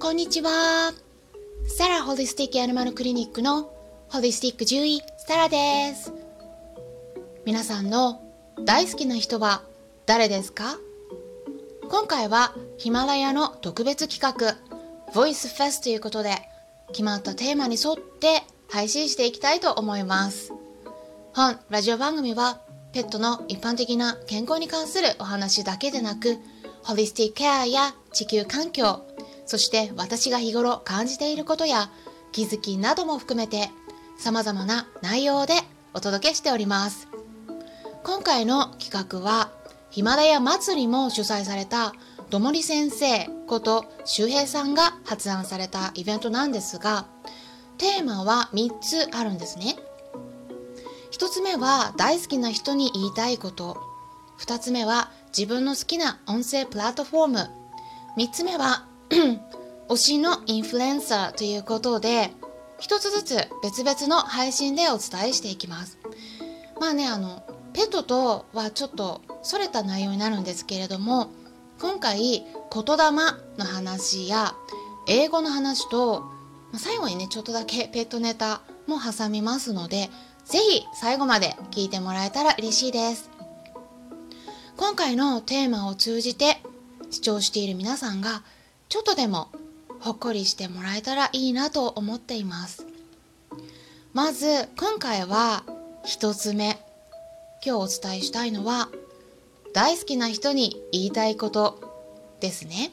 こんにちは。サラホリスティックアニマルクリニックのホリスティック獣医サラです。皆さんの大好きな人は誰ですか？今回はヒマラヤの特別企画 Voice Fest ということで決まったテーマに沿って配信していきたいと思います。本ラジオ番組はペットの一般的な健康に関するお話だけでなくホリスティックケアや地球環境そして私が日頃感じていることや気づきなども含めて様々な内容でお届けしております。今回の企画はヒマラヤ祭りも主催されたどもり先生こと周平さんが発案されたイベントなんですがテーマは3つあるんですね。1つ目は大好きな人に言いたいこと。2つ目は自分の好きな音声プラットフォーム。3つ目は 推しのインフルエンサーということで1つずつ別々の配信でお伝えしていきます。まあねあのペットとはちょっとそれた内容になるんですけれども今回言霊の話や英語の話と最後にねちょっとだけペットネタも挟みますのでぜひ最後まで聞いてもらえたら嬉しいです。今回のテーマを通じて視聴している皆さんがちょっとでもほっこりしてもらえたらいいなと思っています。まず今回は1つ目。今日お伝えしたいのは大好きな人に言いたいことですね。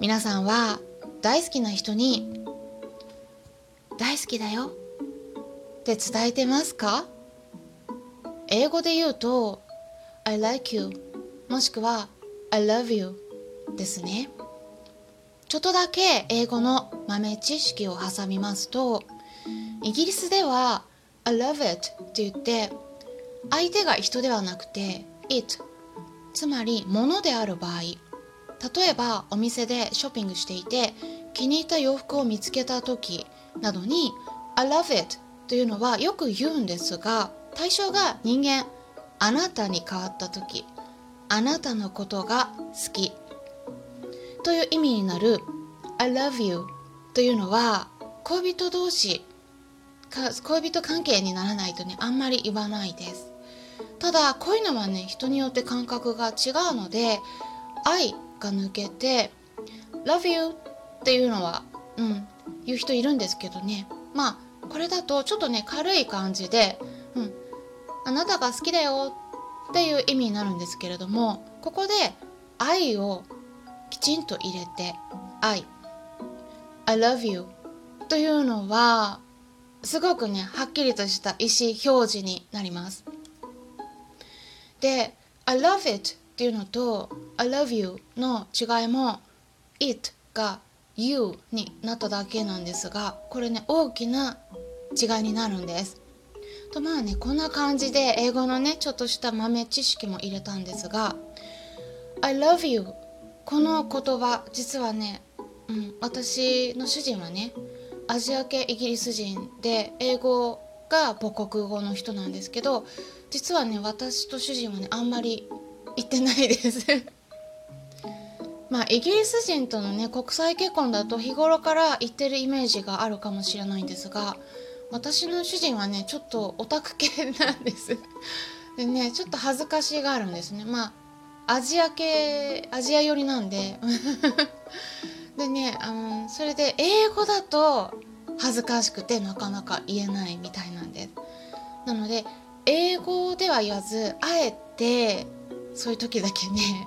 皆さんは大好きな人に大好きだよ。って伝えてますか？英語で言うと I like you もしくは I love you ですね。ちょっとだけ英語の豆知識を挟みますとイギリスでは I love it って言って相手が人ではなくて it つまり物である場合。例えばお店でショッピングしていて気に入った洋服を見つけた時などに I love it というのはよく言うんですが対象が人間。あなたに変わった時。あなたのことが好き。という意味になる I love you というのは恋人同士か恋人関係にならないとねあんまり言わないです。ただこういうのはね人によって感覚が違うので愛が抜けて Love you っていうのはうん言う人いるんですけどね。まあこれだとちょっとね軽い感じで、うん、あなたが好きだよっていう意味になるんですけれどもここで愛をきちんと入れて愛 I love you というのはすごくねはっきりとした意思表示になります。で I love it っていうのと I love you の違いも it が you になっただけなんですがこれね大きな違いになるんです。とまあねこんな感じで英語のねちょっとした豆知識も入れたんですが I love you この言葉実はね、うん、私の主人はねアジア系イギリス人で英語が母国語の人なんですけど実はね私と主人はねあんまり言ってないです。まあイギリス人とのね国際結婚だと日頃から言ってるイメージがあるかもしれないんですが私の主人はねちょっとオタク系なんです。でねちょっと恥ずかしがあるんですね。まあアジア系アジア寄りなんで でねあのそれで英語だと恥ずかしくてなかなか言えないみたいなんですなので英語では言わずあえてそういう時だけね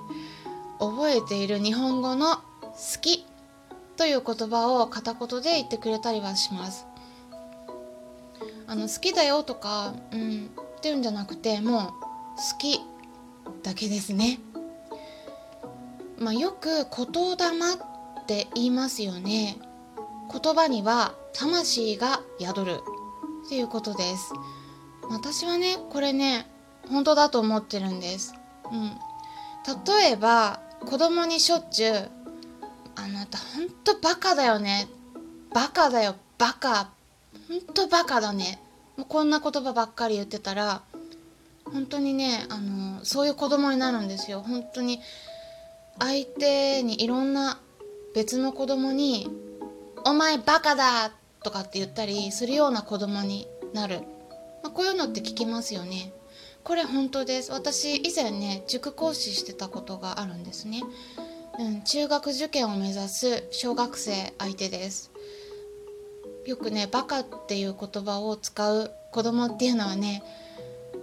覚えている日本語の「好き」という言葉を片言で言ってくれたりはします。あの好きだよとか、うん、っていうんじゃなくてもう好きだけですね。まあ、よく言霊って言いますよね。言葉には魂が宿るっていうことです。私はねこれね本当だと思ってるんです。うん、例えば子供にしょっちゅう「あなたほんとバカだよねバカだよバカほんとバカだね」もうこんな言葉ばっかり言ってたら本当にねあのそういう子供になるんですよ本当に相手にいろんな別の子供に「お前バカだ!」とかって言ったりするような子供になる、まあ、こういうのって聞きますよね。これ本当です。私以前ね塾講師してたことがあるんですね、うん、中学受験を目指す小学生相手です。よくねバカっていう言葉を使う子供っていうのはね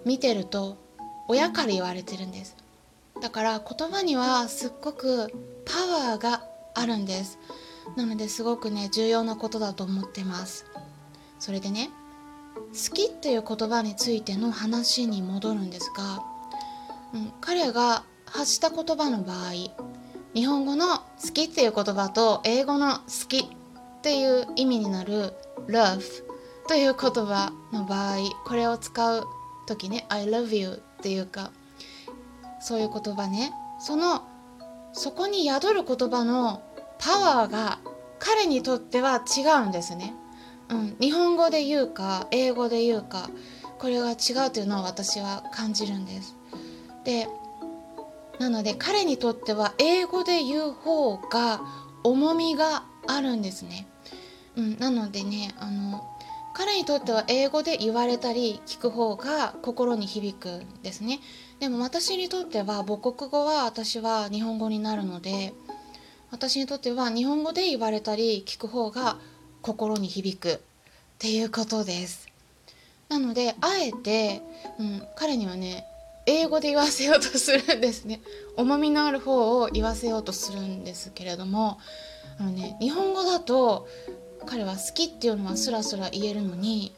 見てると親から言われてるんです。だから言葉にはすっごくパワーがあるんです。なのですごくね重要なことだと思ってます。それでね好きっていう言葉についての話に戻るんですが、うん、彼が発した言葉の場合日本語の好きっていう言葉と英語の好きっていう意味になる love という言葉の場合これを使う時ね I love you っていうかそういう言葉ねそのそこに宿る言葉のパワーが彼にとっては違うんですね。うん、日本語で言うか英語で言うかこれが違うというのを私は感じるんです。でなので彼にとっては英語で言う方が重みがあるんですね。うん、なのでねあの彼にとっては英語で言われたり聞く方が心に響くんですね。でも私にとっては母国語は私は日本語になるので私にとっては日本語で言われたり聞く方が心に響くっていうことですなのであえて、うん、彼にはね英語で言わせようとするんですね重みのある方を言わせようとするんですけれどもあのね日本語だと彼は好きっていうのはスラスラ言えるのに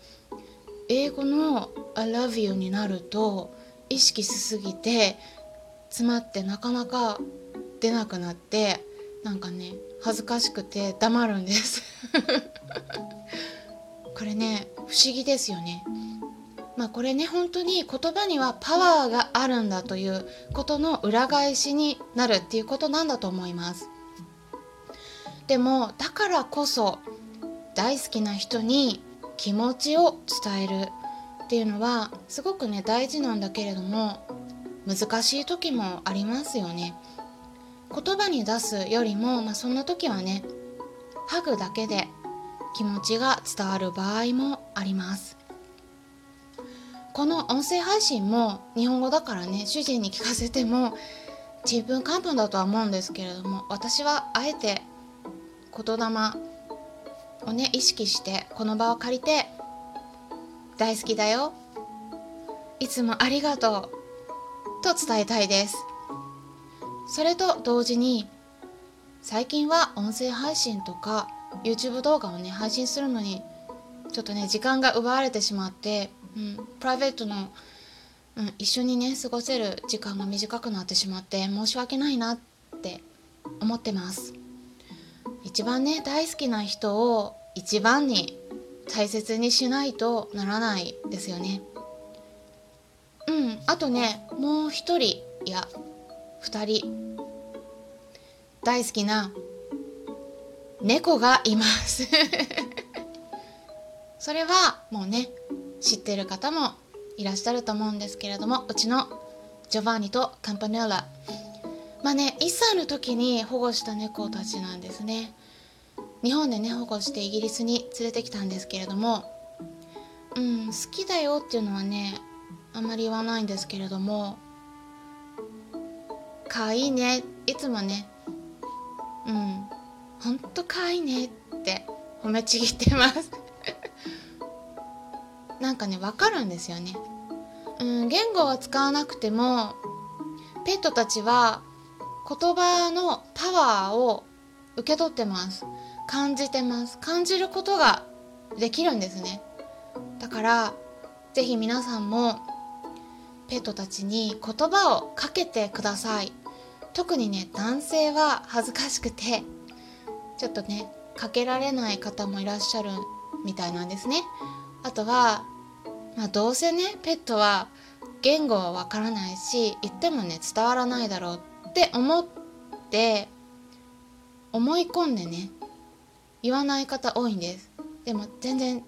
英語の「I love you」になると意識しすぎて詰まってなかなか出なくなってなんかね恥ずかしくて黙るんです。これね不思議ですよね。まあこれね本当に言葉にはパワーがあるんだということの裏返しになるっていうことなんだと思います。でもだからこそ大好きな人に気持ちを伝えるっていうのはすごくね大事なんだけれども難しい時もありますよね。言葉に出すよりも、まあ、そんな時はねハグだけで気持ちが伝わる場合もあります。この音声配信も日本語だからね主人に聞かせてもちんぷんかんぷんだとは思うんですけれども私はあえて言霊をね意識してこの場を借りて大好きだよ。いつもありがとう。と伝えたいです。それと同時に最近は音声配信とか YouTube 動画をね配信するのにちょっとね時間が奪われてしまって、うん、プライベートの、うん、一緒にね過ごせる時間が短くなってしまって申し訳ないなって思ってます。一番ね大好きな人を一番に大切にしないとならないですよね。うんあとねもう一人いや二人。大好きな猫がいます。それはもうね知ってる方もいらっしゃると思うんですけれどもうちのジョバンニとカンパネラ。まあね1歳の時に保護した猫たちなんですね。日本でね保護してイギリスに連れてきたんですけれども。うん好きだよっていうのはねあんまり言わないんですけれども。かわいね。いつもねうんほんとかわいいねって褒めちぎってます。なんかねわかるんですよね。うん言語は使わなくてもペットたちは言葉のパワーを受け取ってます。感じてます。感じることができるんですね。だから是非皆さんもペットたちに言葉をかけてください。特にね男性は恥ずかしくてちょっとねかけられない方もいらっしゃるみたいなんですね。あとは、まあ、どうせねペットは言語はわからないし言ってもね伝わらないだろうっって思って思い込んでね言わない方多いんです。でも全然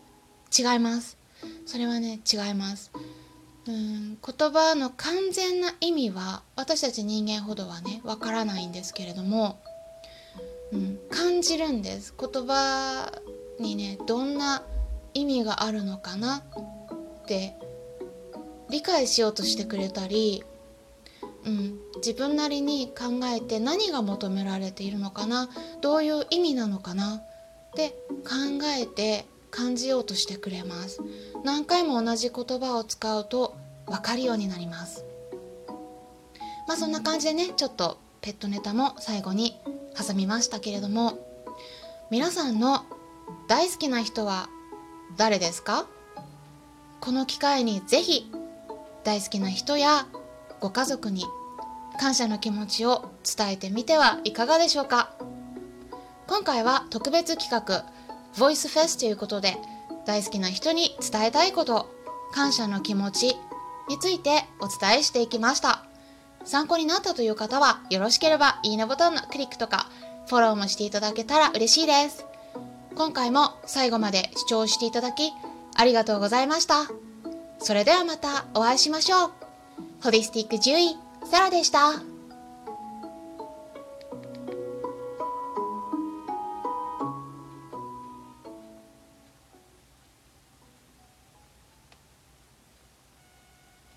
違います。それはね違います。うん言葉の完全な意味は私たち人間ほどはねわからないんですけれどもうん、感じるんです。言葉にねどんな意味があるのかなって理解しようとしてくれたり、うん、自分なりに考えて何が求められているのかな？どういう意味なのかな？って考えて感じようとしてくれます。何回も同じ言葉を使うと分かるようになります。まあそんな感じでねちょっとペットネタも最後に挟みましたけれども。皆さんの大好きな人は誰ですか？この機会にぜひ大好きな人やご家族に感謝の気持ちを伝えてみてはいかがでしょうか。今回は特別企画 Voice Fest ということで大好きな人に伝えたいこと感謝の気持ちについてお伝えしていきました。参考になったという方はよろしければいいねボタンのクリックとかフォローもしていただけたら嬉しいです。今回も最後まで視聴していただきありがとうございました。それではまたお会いしましょう。ホリスティック獣医。サラでした。